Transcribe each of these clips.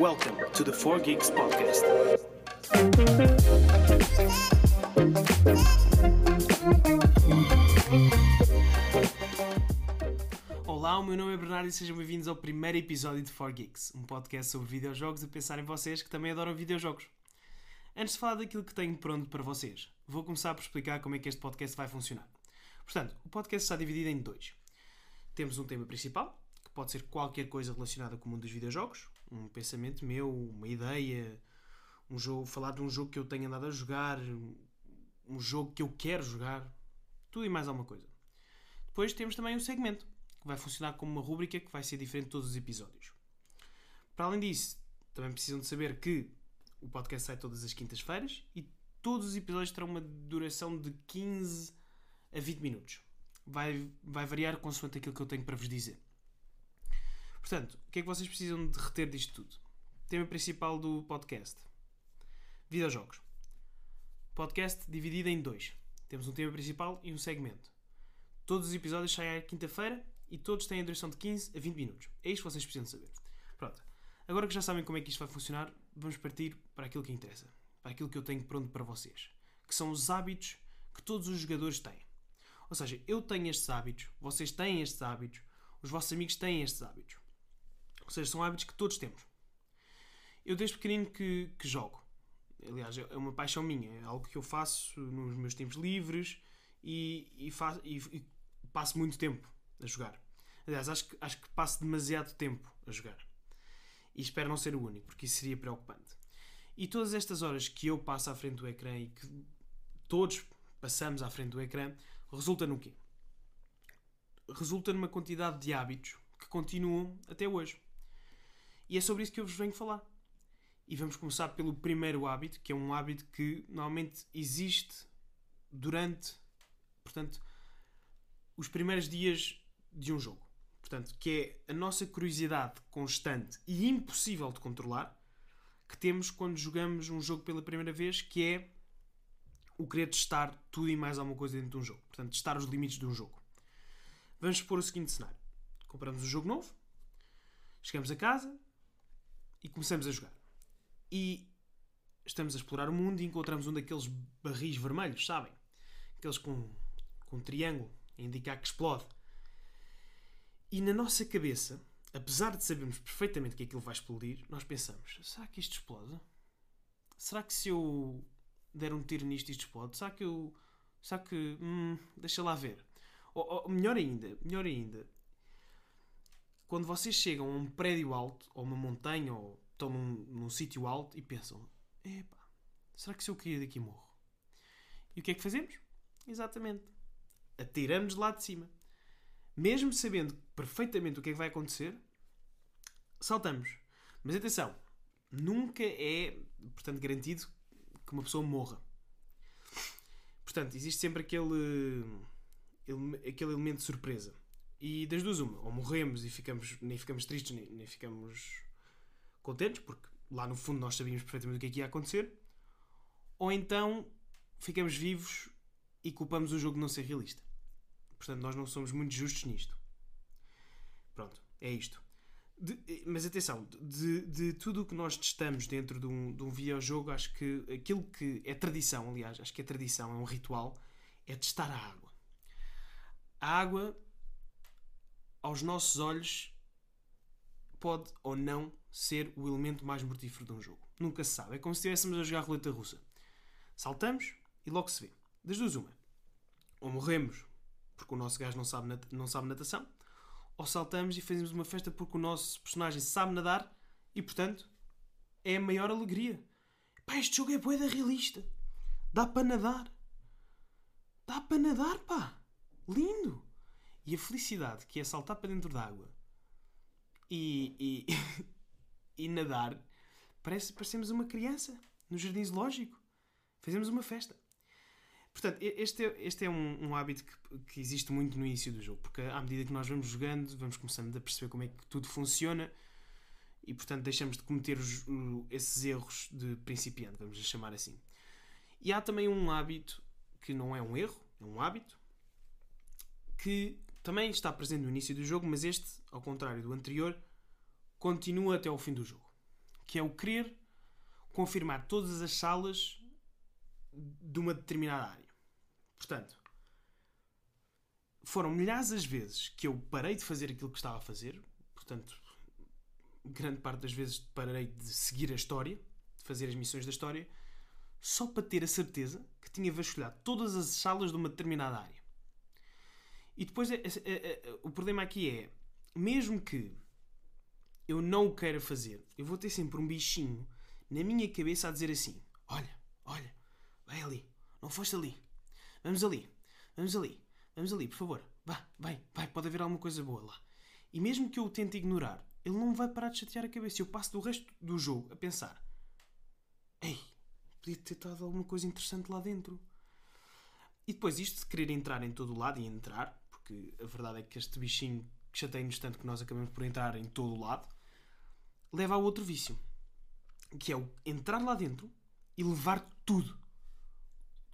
Welcome to the 4 Geeks Podcast. Olá, o meu nome é Bernardo e sejam bem-vindos ao primeiro episódio de 4 Geeks, um podcast sobre videojogos a pensar em vocês que também adoram videojogos. Antes de falar daquilo que tenho pronto para vocês, vou começar por explicar como é que este podcast vai funcionar. Portanto, o podcast está dividido em dois. Temos um tema principal, que pode ser qualquer coisa relacionada com o mundo dos videojogos, um pensamento meu, uma ideia, um jogo, falar de um jogo que eu tenho andado a jogar, um jogo que eu quero jogar, tudo e mais alguma coisa. Depois temos também um segmento, que vai funcionar como uma rúbrica que vai ser diferente de todos os episódios. Para além disso, também precisam de saber que o podcast sai todas as quintas-feiras e todos os episódios terão uma duração de 15 a 20 minutos. Vai, vai variar consoante aquilo que eu tenho para vos dizer. Portanto, o que é que vocês precisam de reter disto tudo? Tema principal do podcast: videojogos. Podcast dividido em dois. Temos um tema principal e um segmento. Todos os episódios saem à quinta-feira e todos têm a duração de 15 a 20 minutos. É isto que vocês precisam saber. Pronto. Agora que já sabem como é que isto vai funcionar, vamos partir para aquilo que interessa. Para aquilo que eu tenho pronto para vocês. Que são os hábitos que todos os jogadores têm. Ou seja, eu tenho estes hábitos, vocês têm estes hábitos, os vossos amigos têm estes hábitos. Ou seja, são hábitos que todos temos. Eu desde pequenino que, que jogo. Aliás, é uma paixão minha. É algo que eu faço nos meus tempos livres e, e, faço, e, e passo muito tempo a jogar. Aliás, acho que, acho que passo demasiado tempo a jogar. E espero não ser o único, porque isso seria preocupante. E todas estas horas que eu passo à frente do ecrã e que todos passamos à frente do ecrã, resulta no quê? Resulta numa quantidade de hábitos que continuam até hoje. E é sobre isso que eu vos venho falar. E vamos começar pelo primeiro hábito, que é um hábito que normalmente existe durante, portanto, os primeiros dias de um jogo. Portanto, que é a nossa curiosidade constante e impossível de controlar que temos quando jogamos um jogo pela primeira vez, que é o querer testar tudo e mais alguma coisa dentro de um jogo. Portanto, testar os limites de um jogo. Vamos supor o seguinte cenário: compramos um jogo novo, chegamos a casa e começamos a jogar. E estamos a explorar o mundo e encontramos um daqueles barris vermelhos, sabem? Aqueles com, com um triângulo a indicar que explode. E na nossa cabeça, apesar de sabermos perfeitamente que aquilo vai explodir, nós pensamos: será que isto explode? Será que se eu der um tiro nisto isto explode? Será que eu. Será que. Hum, deixa lá ver. Ou, ou, melhor ainda, melhor ainda. Quando vocês chegam a um prédio alto, ou uma montanha, ou estão num, num sítio alto e pensam: epá, será que se eu cair daqui morro? E o que é que fazemos? Exatamente. Atiramos lá de cima. Mesmo sabendo perfeitamente o que é que vai acontecer, saltamos. Mas atenção, nunca é, portanto, garantido que uma pessoa morra. Portanto, existe sempre aquele, aquele elemento de surpresa. E das duas, uma, ou morremos e ficamos, nem ficamos tristes, nem, nem ficamos contentes, porque lá no fundo nós sabíamos perfeitamente o que é que ia acontecer, ou então ficamos vivos e culpamos o jogo de não ser realista. Portanto, nós não somos muito justos nisto. Pronto, é isto. De, mas atenção, de, de tudo o que nós testamos dentro de um, de um videojogo, acho que aquilo que é tradição, aliás, acho que é tradição, é um ritual, é testar a água. A água, aos nossos olhos, pode ou não ser o elemento mais mortífero de um jogo. Nunca se sabe. É como se estivéssemos a jogar roleta russa. Saltamos e logo se vê. Das duas, uma. Ou morremos porque o nosso gajo não sabe, não sabe natação, ou saltamos e fazemos uma festa porque o nosso personagem sabe nadar e, portanto, é a maior alegria. Pá, este jogo é boeda realista. Dá para nadar. Dá para nadar, pá. Lindo. E a felicidade que é saltar para dentro da água e, e, e nadar, parece parecemos uma criança no jardim zoológico. Fazemos uma festa. Portanto, este é, este é um, um hábito que, que, existe muito no início do jogo, porque à medida que nós vamos jogando, vamos começando a perceber como é que tudo funciona e, portanto, deixamos de cometer os, esses erros de principiante, vamos chamar assim. E há também um hábito que não é um erro, é um hábito que também está presente no início do jogo, mas este, ao contrário do anterior, continua até ao fim do jogo. que é o querer confirmar todas as salas de uma determinada área. Portanto, foram milhares as vezes que eu parei de fazer aquilo que estava a fazer, portanto, grande parte das vezes parei de seguir a história, de fazer as missões da história, só para ter a certeza que tinha vasculhado todas as salas de uma determinada área. E depois é, é, é, o problema aqui é, mesmo que eu não o queira fazer, eu vou ter sempre um bichinho na minha cabeça a dizer assim: Olha, olha, vai ali, não foste ali, vamos ali, vamos ali, vamos ali, por favor, vá, vai, vai, pode haver alguma coisa boa lá. E mesmo que eu o tente ignorar, ele não vai parar de chatear a cabeça. Eu passo do resto do jogo a pensar: Ei, podia ter estado alguma coisa interessante lá dentro. E depois isto de querer entrar em todo o lado e entrar, porque a verdade é que este bichinho chateia-nos tanto que nós acabamos por entrar em todo o lado leva a outro vício, que é o entrar lá dentro e levar tudo.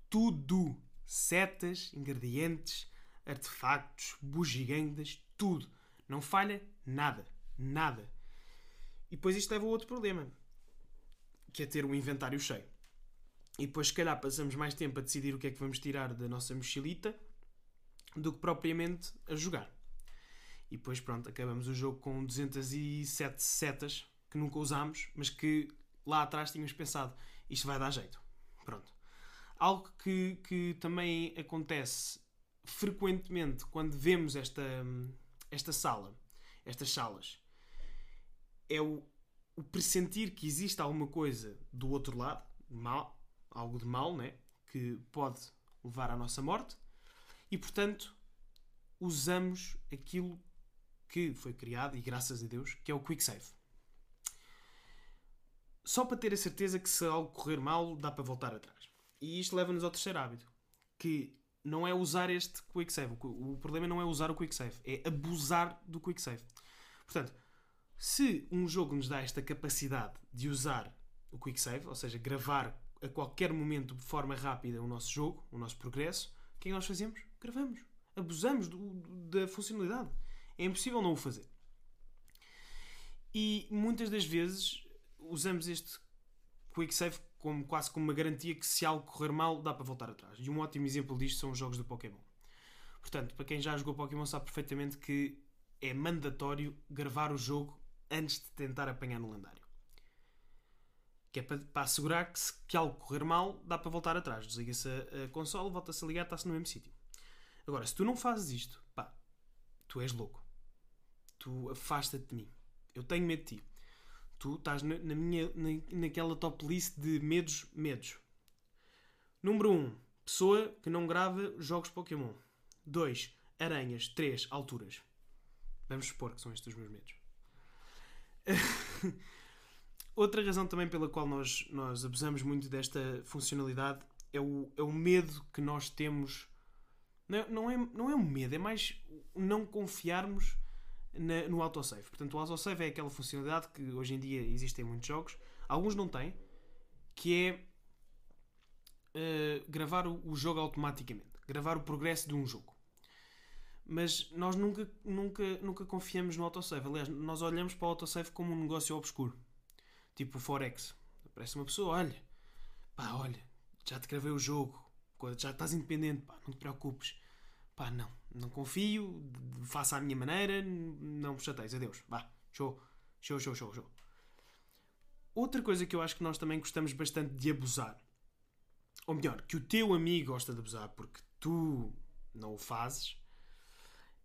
Tudo. Setas, ingredientes, artefactos, bugigangas, tudo. Não falha nada. Nada. E depois isto leva a outro problema, que é ter um inventário cheio. E depois, se calhar, passamos mais tempo a decidir o que é que vamos tirar da nossa mochilita do que propriamente a jogar. E depois, pronto, acabamos o jogo com 207 setas que nunca usámos, mas que lá atrás tínhamos pensado isto vai dar jeito. Pronto. Algo que, que também acontece frequentemente quando vemos esta, esta sala, estas salas, é o, o pressentir que existe alguma coisa do outro lado, mal, algo de mal, né? que pode levar à nossa morte, e portanto usamos aquilo que foi criado, e graças a Deus, que é o Quick Save. Só para ter a certeza que se algo correr mal, dá para voltar atrás. E isto leva-nos ao terceiro hábito, que não é usar este Quick Save. O problema não é usar o Quick Save, é abusar do Quick Save. Portanto, se um jogo nos dá esta capacidade de usar o Quick Save, ou seja, gravar a qualquer momento de forma rápida o nosso jogo, o nosso progresso, o que é que nós fazemos? Gravamos. Abusamos do, da funcionalidade. É impossível não o fazer. E muitas das vezes usamos este quick save como quase como uma garantia que se algo correr mal dá para voltar atrás. E um ótimo exemplo disto são os jogos do Pokémon. Portanto, para quem já jogou Pokémon sabe perfeitamente que é mandatório gravar o jogo antes de tentar apanhar no lendário. Que é para, para assegurar que se que algo correr mal dá para voltar atrás. Desliga-se a, a console, volta-se a ligar, está-se no mesmo sítio. Agora, se tu não fazes isto, pá, tu és louco tu afasta-te de mim. Eu tenho medo de ti. Tu estás na, na minha, na, naquela top list de medos, medos. Número 1. Um, pessoa que não grava jogos Pokémon. 2. Aranhas. 3. Alturas. Vamos supor que são estes os meus medos. Outra razão também pela qual nós, nós abusamos muito desta funcionalidade é o, é o medo que nós temos. Não, não, é, não é um medo, é mais não confiarmos na, no autosave. Portanto, o autosave é aquela funcionalidade que hoje em dia existe em muitos jogos, alguns não têm, que é uh, gravar o, o, jogo automaticamente, gravar o progresso de um jogo. Mas nós nunca, nunca, nunca confiamos no autosave. Aliás, nós olhamos para o autosave como um negócio obscuro. Tipo o Forex. Aparece uma pessoa, olha, pá, olha, já te gravei o jogo, já estás independente, pá, não te preocupes pá, não, não confio, faça à minha maneira, não me chateis, adeus, vá, show, show, show, show, show. Outra coisa que eu acho que nós também gostamos bastante de abusar, ou melhor, que o teu amigo gosta de abusar porque tu não o fazes,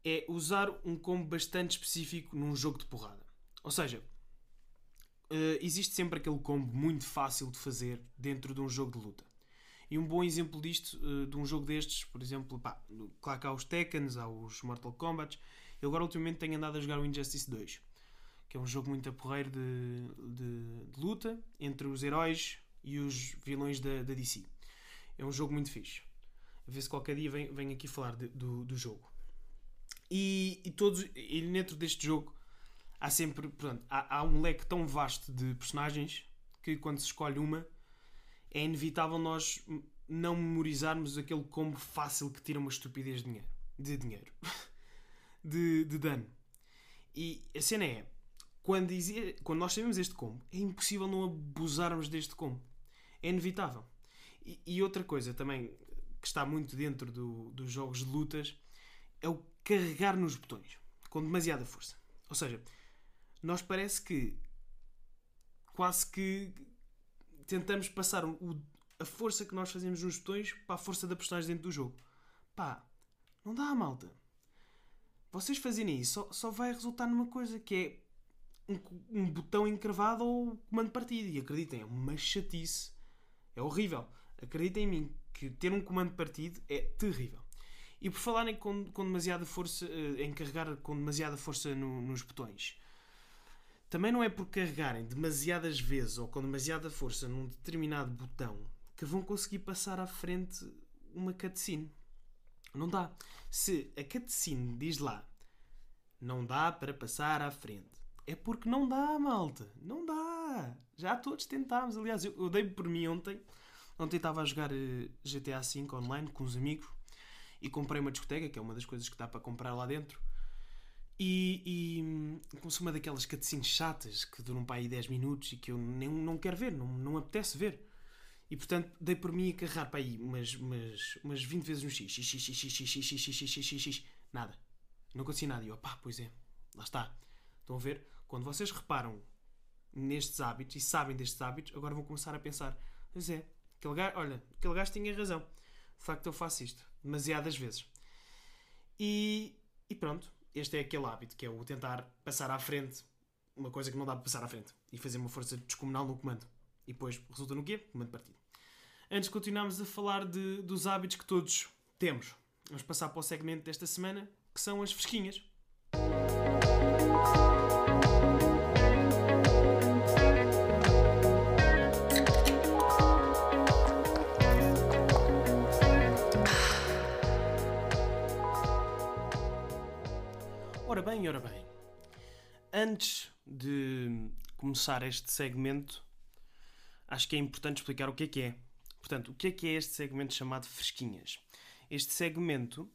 é usar um combo bastante específico num jogo de porrada. Ou seja, uh, existe sempre aquele combo muito fácil de fazer dentro de um jogo de luta. E um bom exemplo disto, uh, de um jogo destes, por exemplo, pá, claro que há os Tekkens, há os Mortal Kombat. Eu agora ultimamente tenho andado a jogar o Injustice 2, que é um jogo muito aporreiro de, de, de luta entre os heróis e os vilões da, da DC. É um jogo muito fixe. A ver se qualquer dia venho, venho aqui falar de, do, do jogo. E, e, todos, e dentro deste jogo há sempre, portanto, há, há um leque tão vasto de personagens que quando se escolhe uma é inevitável nós não memorizarmos aquele combo fácil que tira uma estupidez de dinheiro. De dinheiro. de, de dano. E a cena é: quando, quando nós sabemos este combo, é impossível não abusarmos deste combo. É inevitável. E, e outra coisa também que está muito dentro do, dos jogos de lutas é o carregar nos botões com demasiada força. Ou seja, nós parece que quase que tentamos passar o, a força que nós fazemos nos botões para a força da personagem dentro do jogo. Pá, não dá, malta. Vocês fazerem isso só, só vai resultar numa coisa que é um, um botão encravado ou comando partido. E acreditem, é uma chatice. É horrível. Acreditem em mim que ter um comando partido é terrível. E por falarem com, com demasiada força, em carregar com demasiada força no, nos botões, também não é por carregarem demasiadas vezes ou com demasiada força num determinado botão que vão conseguir passar à frente uma cutscene. Não dá. Se a cutscene diz lá não dá para passar à frente, é porque não dá, malta. Não dá. Já todos tentámos. Aliás, eu, eu dei por mim ontem. Ontem estava a jogar eh, GTA V online com os amigos e comprei uma discoteca, que é uma das coisas que dá para comprar lá dentro. E, e hum, comecei uma daquelas cutscenes chatas que duram para aí 10 minutos e que eu nem, não quero ver, não, não apetece ver. E portanto dei por mim a carregar para aí umas, umas, umas 20 vezes no X. X, X, X, X, X, X, X, X, X, X, X, Nada. Não consegui nada. E eu, pá, pois é. Lá está. Estão a ver? Quando vocês reparam nestes hábitos e sabem destes hábitos, agora vão começar a pensar: pois é, aquele gajo, olha, aquele gajo tinha razão. De facto, eu faço isto demasiadas vezes. E, e pronto, este é aquele hábito que é o tentar passar à frente uma coisa que não dá para passar à frente e fazer uma força descomunal no comando. E depois resulta no quê? Comando partido antes de continuarmos a falar de, dos hábitos que todos temos. Vamos passar para o segmento desta semana, que são as fresquinhas. Antes de começar este segmento, acho que é importante explicar o que é que é. Portanto, o que é que é este segmento chamado Fresquinhas? Este segmento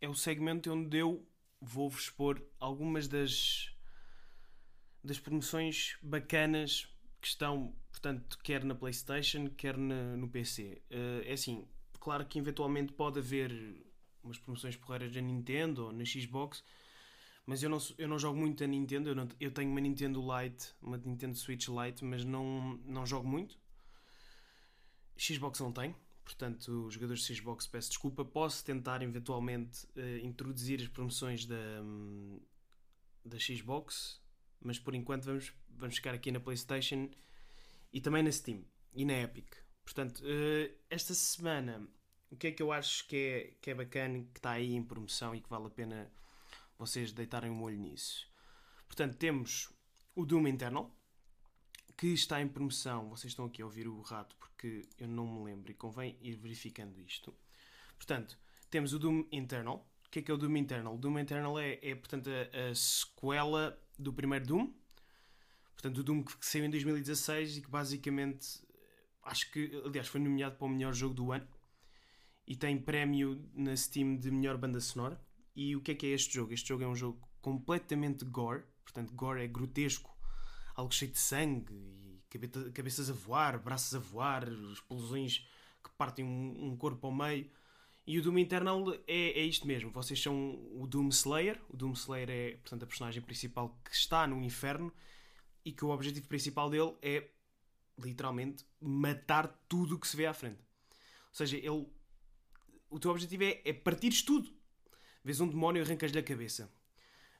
é o segmento onde eu vou-vos expor algumas das, das promoções bacanas que estão, portanto, quer na PlayStation, quer na, no PC. Uh, eh, é assim, claro que eventualmente pode haver umas promoções porreiras na Nintendo ou na Xbox, mas eu não, eu não jogo muito a Nintendo. Eu, não, eu tenho uma Nintendo Lite, uma Nintendo Switch Lite, mas não, não jogo muito. Xbox não tem, portanto, os jogadores de Xbox peço desculpa. Posso tentar eventualmente uh, introduzir as promoções da, um, da Xbox, mas por enquanto vamos, vamos ficar aqui na PlayStation e também na Steam e na Epic. Portanto, uh, esta semana, o que é que eu acho que é, que é bacana, que está aí em promoção e que vale a pena vocês deitarem um olho nisso? Portanto, temos o Doom Eternal, que está em promoção. Vocês estão aqui a ouvir o rato porque eu não me lembro e convém ir verificando isto. Portanto, temos o Doom Eternal. O que é que é o Doom Eternal? O Doom Eternal é, é portanto, a, a, sequela do primeiro Doom. Portanto, o Doom que, saiu em 2016 e que basicamente, acho que, aliás, foi nomeado para o melhor jogo do ano. E tem prémio na Steam de melhor banda sonora. E o que é que é este jogo? Este jogo é um jogo completamente gore. Portanto, gore é grotesco algo cheio de sangue e cabeças a voar, braços a voar, explosões que partem um, um corpo ao meio. E o Doom Eternal é, é isto mesmo. Vocês são o Doom Slayer. O Doom Slayer é, portanto, a personagem principal que está no inferno e que o objetivo principal dele é, literalmente, matar tudo o que se vê à frente. Ou seja, ele... o teu objetivo é, é partires tudo. Vês um demónio e arrancas-lhe a cabeça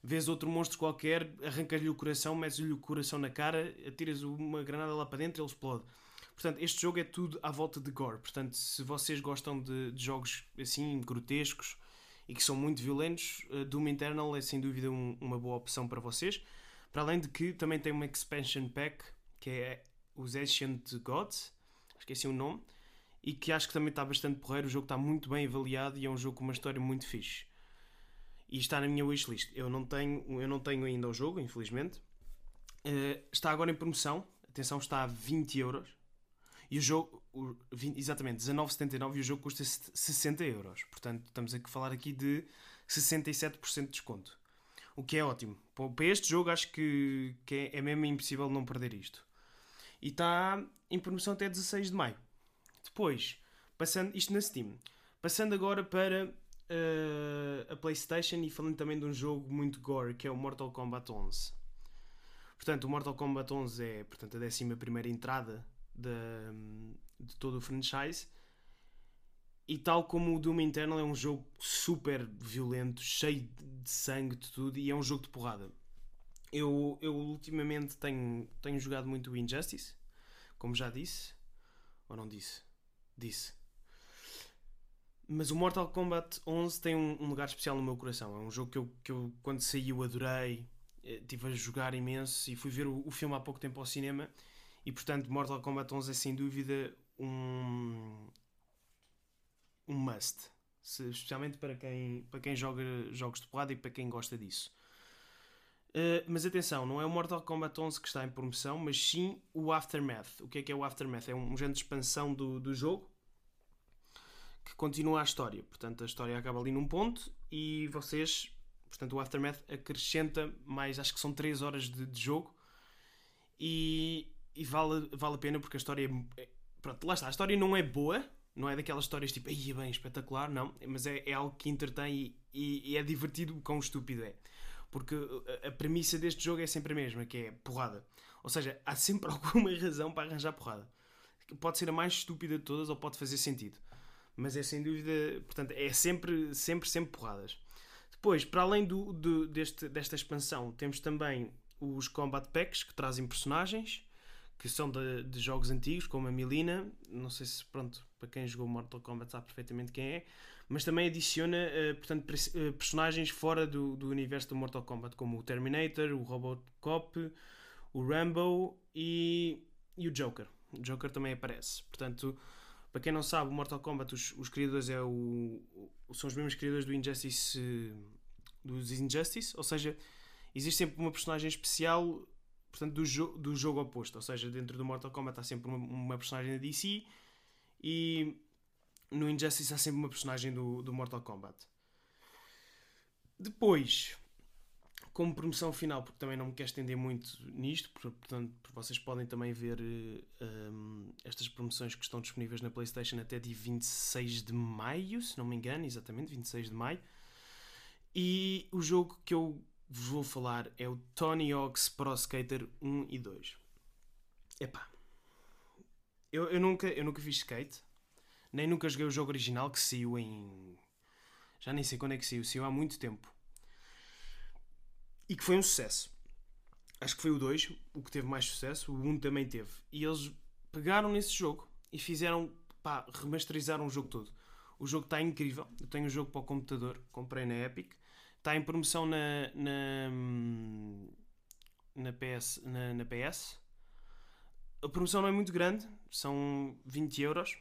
vês outro monstro qualquer, arrancas-lhe o coração, metes-lhe o coração na cara, atiras uma granada lá para dentro ele explode. Portanto, este jogo é tudo à volta de gore. Portanto, se vocês gostam de, de jogos assim, grotescos e que são muito violentos, uh, Doom Eternal é sem dúvida um, uma boa opção para vocês. Para além de que também tem uma expansion pack que é os Ancient Gods, esqueci o nome, e que acho que também está bastante porreiro. O jogo está muito bem avaliado e é um jogo com uma história muito fixe e está na minha wishlist. Eu não tenho, eu não tenho ainda o jogo, infelizmente. Uh, está agora em promoção. Atenção, está a 20 euros. E o jogo, o, 20, exatamente, 19,79 e o jogo custa 60 euros. Portanto, estamos a falar aqui de 67% de desconto. O que é ótimo. Para este jogo acho que, que é, é mesmo impossível não perder isto. E está em promoção até 16 de maio. Depois, passando isto na Steam. Passando agora para uh, a PlayStation e falando também de um jogo muito gore que é o Mortal Kombat 11. Portanto, o Mortal Kombat 11 é portanto, a 11 entrada de, de todo o franchise. E tal como o Doom Eternal é um jogo super violento, cheio de sangue, de tudo, e é um jogo de porrada. Eu, eu ultimamente tenho, tenho jogado muito Injustice, como já disse. Ou não disse? Disse. Mas o Mortal Kombat 11 tem um, um, lugar especial no meu coração. É um jogo que eu, que eu quando saiu, adorei. Estive eh, a jogar imenso e fui ver o, o, filme há pouco tempo ao cinema. E portanto, Mortal Kombat 11 é sem dúvida um, um must. Se, especialmente para quem, para quem joga jogos de porrada e para quem gosta disso. Uh, mas atenção, não é o Mortal Kombat 11 que está em promoção, mas sim o Aftermath. O que é que é o Aftermath? É um, um género de expansão do, do jogo que continua a história. Portanto, a história acaba ali num ponto e vocês, portanto, o Aftermath acrescenta mais, acho que são 3 horas de, de jogo e, e, vale, vale a pena porque a história é, Pronto, lá está, a história não é boa, não é daquelas histórias tipo, aí é bem espetacular, não, mas é, é algo que entretém e, e, e é divertido, quão estúpido é. Porque a, a premissa deste jogo é sempre a mesma, que é porrada. Ou seja, há sempre alguma razão para arranjar porrada. Pode ser a mais estúpida de todas ou pode fazer sentido mas é sem dúvida, portanto, é sempre, sempre, sempre porradas. Depois, para além do, do, deste, desta expansão, temos também os Combat Packs que trazem personagens que são de, de, jogos antigos, como a Milina. Não sei se, pronto, para quem jogou Mortal Kombat sabe perfeitamente quem é, mas também adiciona, uh, portanto, uh, personagens fora do, do universo do Mortal Kombat, como o Terminator, o Robocop, o Rambo e, e o Joker. O Joker também aparece. Portanto, para quem não sabe, o Mortal Kombat, os, os criadores é o, são os mesmos criadores do Injustice, dos Injustice, ou seja, existe sempre uma personagem especial portanto, do, jo do jogo oposto. Ou seja, dentro do Mortal Kombat há sempre uma, uma personagem da DC e no Injustice há sempre uma personagem do, do Mortal Kombat. Depois, como promoção final, porque também não me quero estender muito nisto, portanto, vocês podem também ver um, ehm, estas promoções que estão disponíveis na PlayStation até dia 26 de maio, se não me engano, exatamente, 26 de maio. E o jogo que eu vos vou falar é o Tony Hawk's Pro Skater 1 e 2. Epá, eu, eu, nunca, eu nunca fiz skate, nem nunca joguei o jogo original que saiu em. Já nem sei quando é que saiu, saiu há muito tempo e que foi um sucesso. Acho que foi o 2 o que teve mais sucesso, o 1 um também teve. E eles pegaram nesse jogo e fizeram, pá, remasterizaram o jogo todo. O jogo está incrível. Eu tenho o jogo para o computador, comprei na Epic. Está em promoção na, na, na, PS, na, na PS. A promoção não é muito grande, são 20 euros.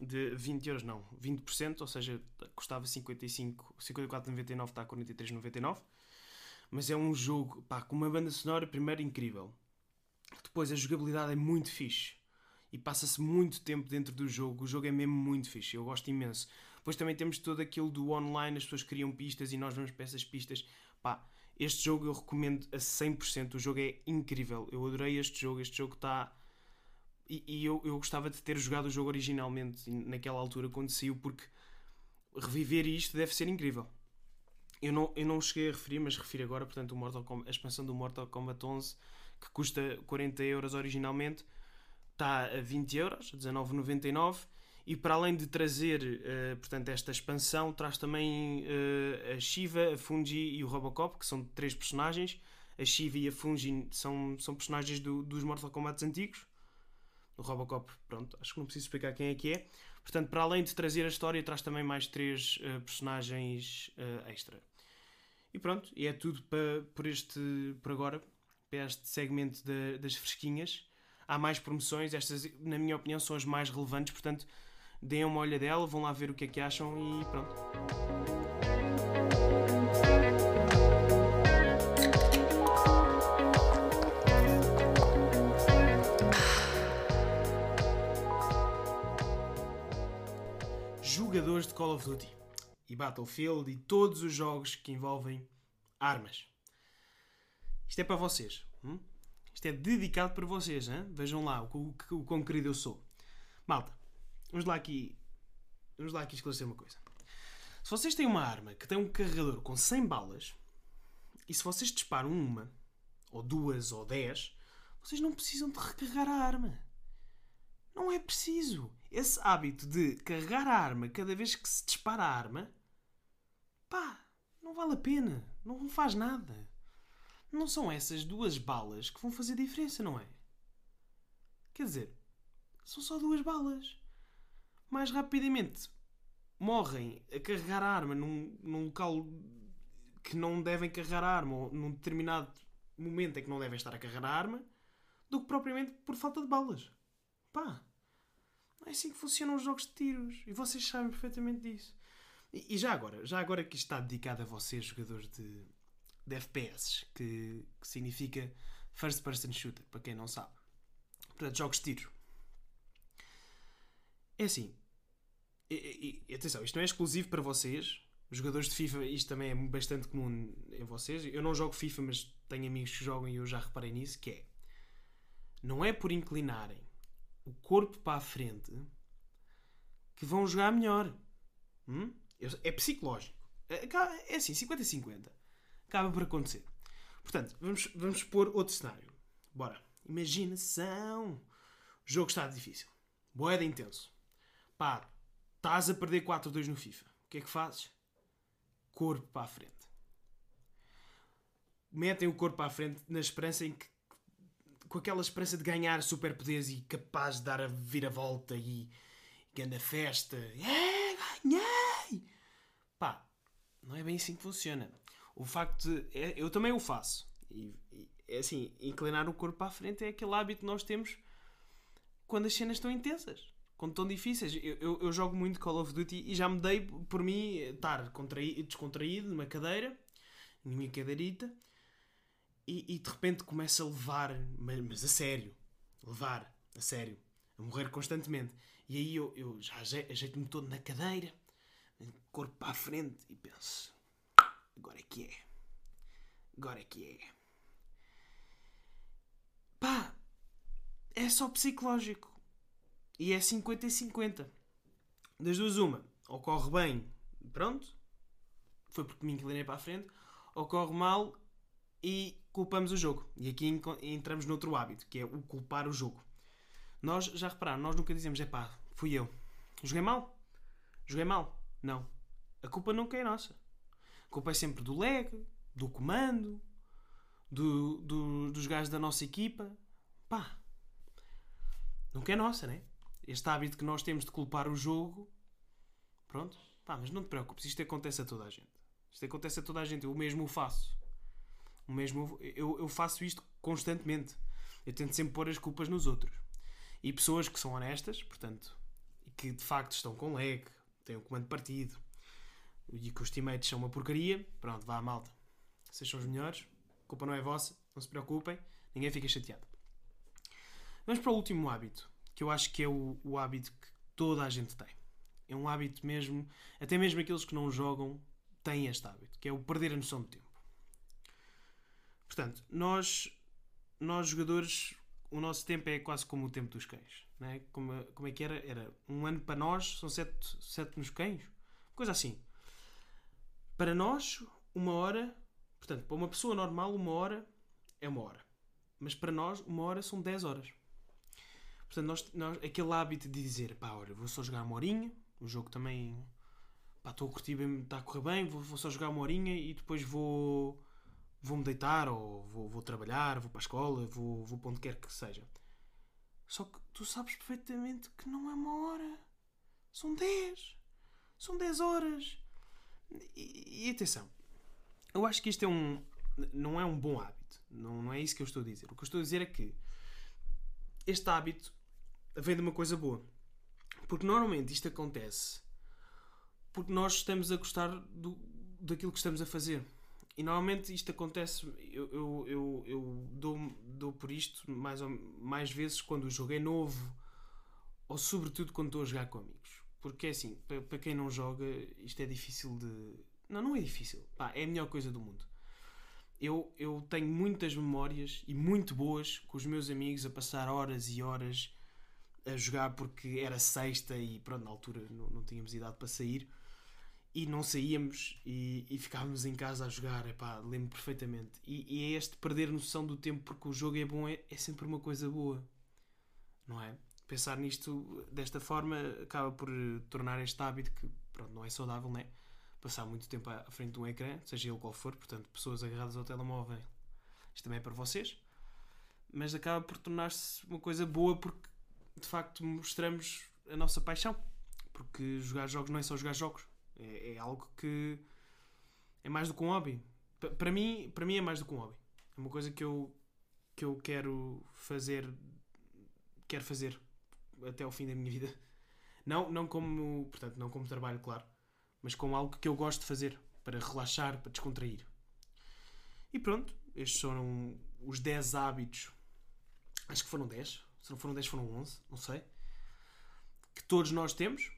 De 20 euros não, 20%, ou seja, custava 55, 54,99 está a 43,99 mas é um jogo pá, com uma banda sonora primeiro incrível. Depois a jogabilidade é muito fixe e passa-se muito tempo dentro do jogo. O jogo é mesmo muito fixe, eu gosto imenso. Depois também temos todo aquilo do online, as pessoas criam pistas e nós vamos para essas pistas. Pá, este jogo eu recomendo a 100%. O jogo é incrível. Eu adorei este jogo. Este jogo está. E, e eu, eu gostava de ter jogado o jogo originalmente naquela altura quando saiu, porque reviver isto deve ser incrível. Eu não, eu não cheguei a referir, mas refiro agora, portanto, o Mortal Kombat, a expansão do Mortal Kombat 11, que custa 40 euros originalmente, está a 20 euros, 19,99 e para além de trazer uh, portanto, esta expansão, traz também uh, a Shiva, a Fungi e o Robocop, que são três personagens. A Shiva e a Fungi são, são personagens do, dos Mortal Kombat antigos. O Robocop, pronto, acho que não preciso explicar quem é que é. Portanto, para além de trazer a história, traz também mais três uh, personagens extra. E pronto, e é tudo para, por este por agora, para este segmento de, das fresquinhas. Há mais promoções, estas, na minha opinião, são as mais relevantes, portanto, deem uma olha dela, vão lá ver o que é que acham e pronto. Call of Duty e Battlefield e todos os jogos que envolvem Armas. Isto é para vocês. Hum? Isto é dedicado para vocês. Hein? Vejam lá o, o, o quão querido eu sou. Malta, vamos lá aqui. Vamos lá aqui esclarecer uma coisa. Se vocês têm uma arma que tem um carregador com 100 balas, e se vocês disparam uma, ou duas, ou dez, vocês não precisam de recarregar a arma. Não é preciso. Esse hábito de carregar a arma cada vez que se dispara a arma, pá, não vale a pena. Não faz nada. Não são essas duas balas que vão fazer diferença, não é? Quer dizer, são só duas balas. Mais rapidamente morrem a carregar a arma num, num local que não devem carregar a arma ou num determinado momento em que não devem estar a carregar a arma do que propriamente por falta de balas. Pá, é assim que funcionam os jogos de tiros e vocês sabem perfeitamente disso. E, e já agora, já agora que isto está dedicado a vocês, jogadores de, de FPS, que, que significa First Person Shooter, para quem não sabe. Portanto, jogos de tiro. É assim, e, e, atenção, isto não é exclusivo para vocês. Jogadores de FIFA, isto também é bastante comum em vocês. Eu não jogo FIFA, mas tenho amigos que jogam e eu já reparei nisso, que é não é por inclinarem o corpo para a frente que vão jogar melhor. Hum? É psicológico. É, é assim, 50-50. Acaba por acontecer. Portanto, vamos, vamos pôr outro cenário. Bora. Imaginação. O jogo está difícil. Boeda intenso. Pá, Estás a perder 4-2 no FIFA. O que é que fazes? Corpo para a frente. Metem o corpo para a frente na esperança em que. Com aquela esperança de ganhar superpoderes e capaz de dar a viravolta e. grande festa. É, ganhei! Pá, não é bem assim que funciona. O facto de. É, eu também o faço. E, e, é assim, inclinar o corpo para a frente é aquele hábito que nós temos quando as cenas estão intensas quando tão difíceis. Eu, eu, eu, jogo muito Call of Duty e já me dei por mim estar descontraído numa cadeira, na minha cadeirita, e, e de repente começo a levar, mas, mas, a sério, levar, a sério, a morrer constantemente. E aí eu, eu já ajeito-me todo na cadeira, corpo para a frente e penso: agora é que é, agora é que é. Pá, é só psicológico e é 50 e 50. Das duas, uma. Ou corre bem, pronto, foi porque me inclinei para a frente, ou corre mal e culpamos o jogo. E aqui entramos noutro hábito, que é o culpar o jogo. Nós, já repararam, nós nunca dizemos, é pá, fui eu. Joguei mal? Joguei mal? Não. A culpa nunca é nossa. A culpa é sempre do lag, do comando, do, do, dos gajos da nossa equipa. Pá, nunca é nossa, né? este hábito que nós temos de culpar o jogo. Pronto, pá, mas não te preocupes, isto acontece a toda a gente. Isto acontece a toda a gente, eu mesmo o faço. O mesmo, eu, eu faço isto constantemente. Eu tento sempre pôr as culpas nos outros. E pessoas que são honestas, portanto, e que de facto estão com lag, têm um comando partido e que os teammates são uma porcaria, pronto, vá malta. Vocês são os melhores, a culpa não é vossa, não se preocupem, ninguém fica chateado. Vamos para o último hábito, que eu acho que é o, o hábito que toda a gente tem. É um hábito mesmo, até mesmo aqueles que não jogam têm este hábito, que é o perder a noção do tempo. Portanto, nós, nós jogadores, o nosso tempo é quase como o tempo dos cães. Não é? como, como é que era? Era um ano para nós, são sete, sete nos cães? Coisa assim. Para nós, uma hora, portanto, para uma pessoa normal, uma hora é uma hora. Mas para nós, uma hora são dez horas. Portanto, nós, nós, aquele hábito de dizer, pá, olha, vou só jogar uma horinha, o jogo também, pá, estou a curtir bem, está a correr bem, vou, vou, só jogar uma horinha e depois vou, vou-me deitar ou vou, vou trabalhar, vou para a escola, vou, vou para onde quer que seja. Só que tu sabes perfeitamente que não é uma hora, são 10, são 10 horas. E, e, atenção, eu acho que isto é um, não é um bom hábito, não, não é isso que eu estou a dizer. O que eu estou a dizer é que este hábito vem de uma coisa boa. Porque normalmente isto acontece porque nós estamos a gostar do, daquilo que estamos a fazer. E normalmente isto acontece, eu, eu, eu, eu dou, dou por isto mais, ou, mais vezes quando o jogo é novo ou sobretudo quando estou a jogar com amigos. Porque é assim, para, para quem não joga, isto é difícil de. Não, não é difícil. Pá, é a melhor coisa do mundo. eu, eu tenho muitas memórias e muito boas com os meus amigos a passar horas e horas a jogar porque era sexta e pronto, na altura não, não tínhamos idade para sair e não saíamos e, e ficávamos em casa a jogar, epá, lembro perfeitamente. E, e é este perder noção do tempo porque o jogo é bom, é, é sempre uma coisa boa, não é? Pensar nisto desta forma acaba por tornar este hábito que pronto, não é saudável, não é? Passar muito tempo à frente de um ecrã, seja ele qual for, portanto, pessoas agarradas ao telemóvel, isto também é para vocês, mas acaba por tornar-se uma coisa boa porque de facto mostramos a nossa paixão. Porque jogar jogos não é só jogar jogos, é, é algo que é mais do que um hobby. Para mim, para mim é mais do que um hobby. É uma coisa que eu que eu quero fazer quero fazer até ao fim da minha vida. Não, não como, portanto, não como trabalho, claro, mas como algo que eu gosto de fazer para relaxar, para descontrair. E pronto, estes foram os 10 hábitos. Acho que foram 10. Se não foram 10, foram 11, não sei. Que todos nós temos,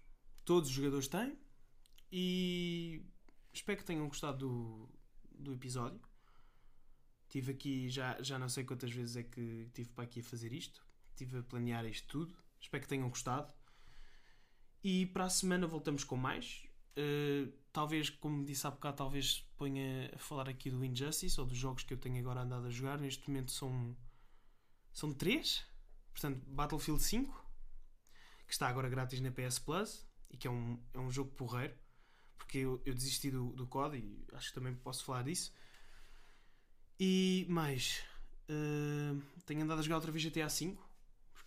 todos os jogadores têm. E espero que tenham gostado do, do episódio. Tive aqui, já, já não sei quantas vezes é que tive para aqui a fazer isto. Estive a planear isto tudo. Espero que tenham gostado. E para a semana voltamos com mais. Uh, talvez, como disse há bocado, talvez ponha a falar aqui do Injustice ou dos jogos que eu tenho agora andado a jogar. Neste momento são. São três. Portanto, Battlefield 5, que está agora grátis na PS Plus e que é um, é um jogo porreiro. Porque eu, eu desisti do, do COD e acho que também posso falar disso. E mais. Uh, tenho andado a jogar outra vez GTA V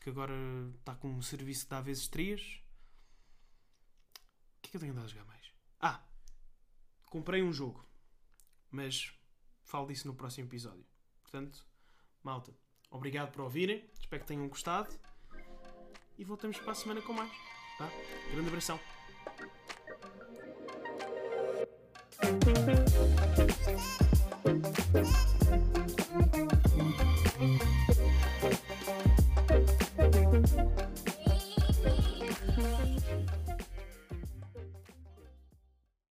porque agora está com um serviço que dá vezes 3. O que é que eu tenho andado a jogar mais? Ah! Comprei um jogo. Mas falo disso no próximo episódio. Portanto, malta, obrigado por ouvirem. Espero que tenham gostado. E voltamos para a semana com mais. Tá? Grande abração. Música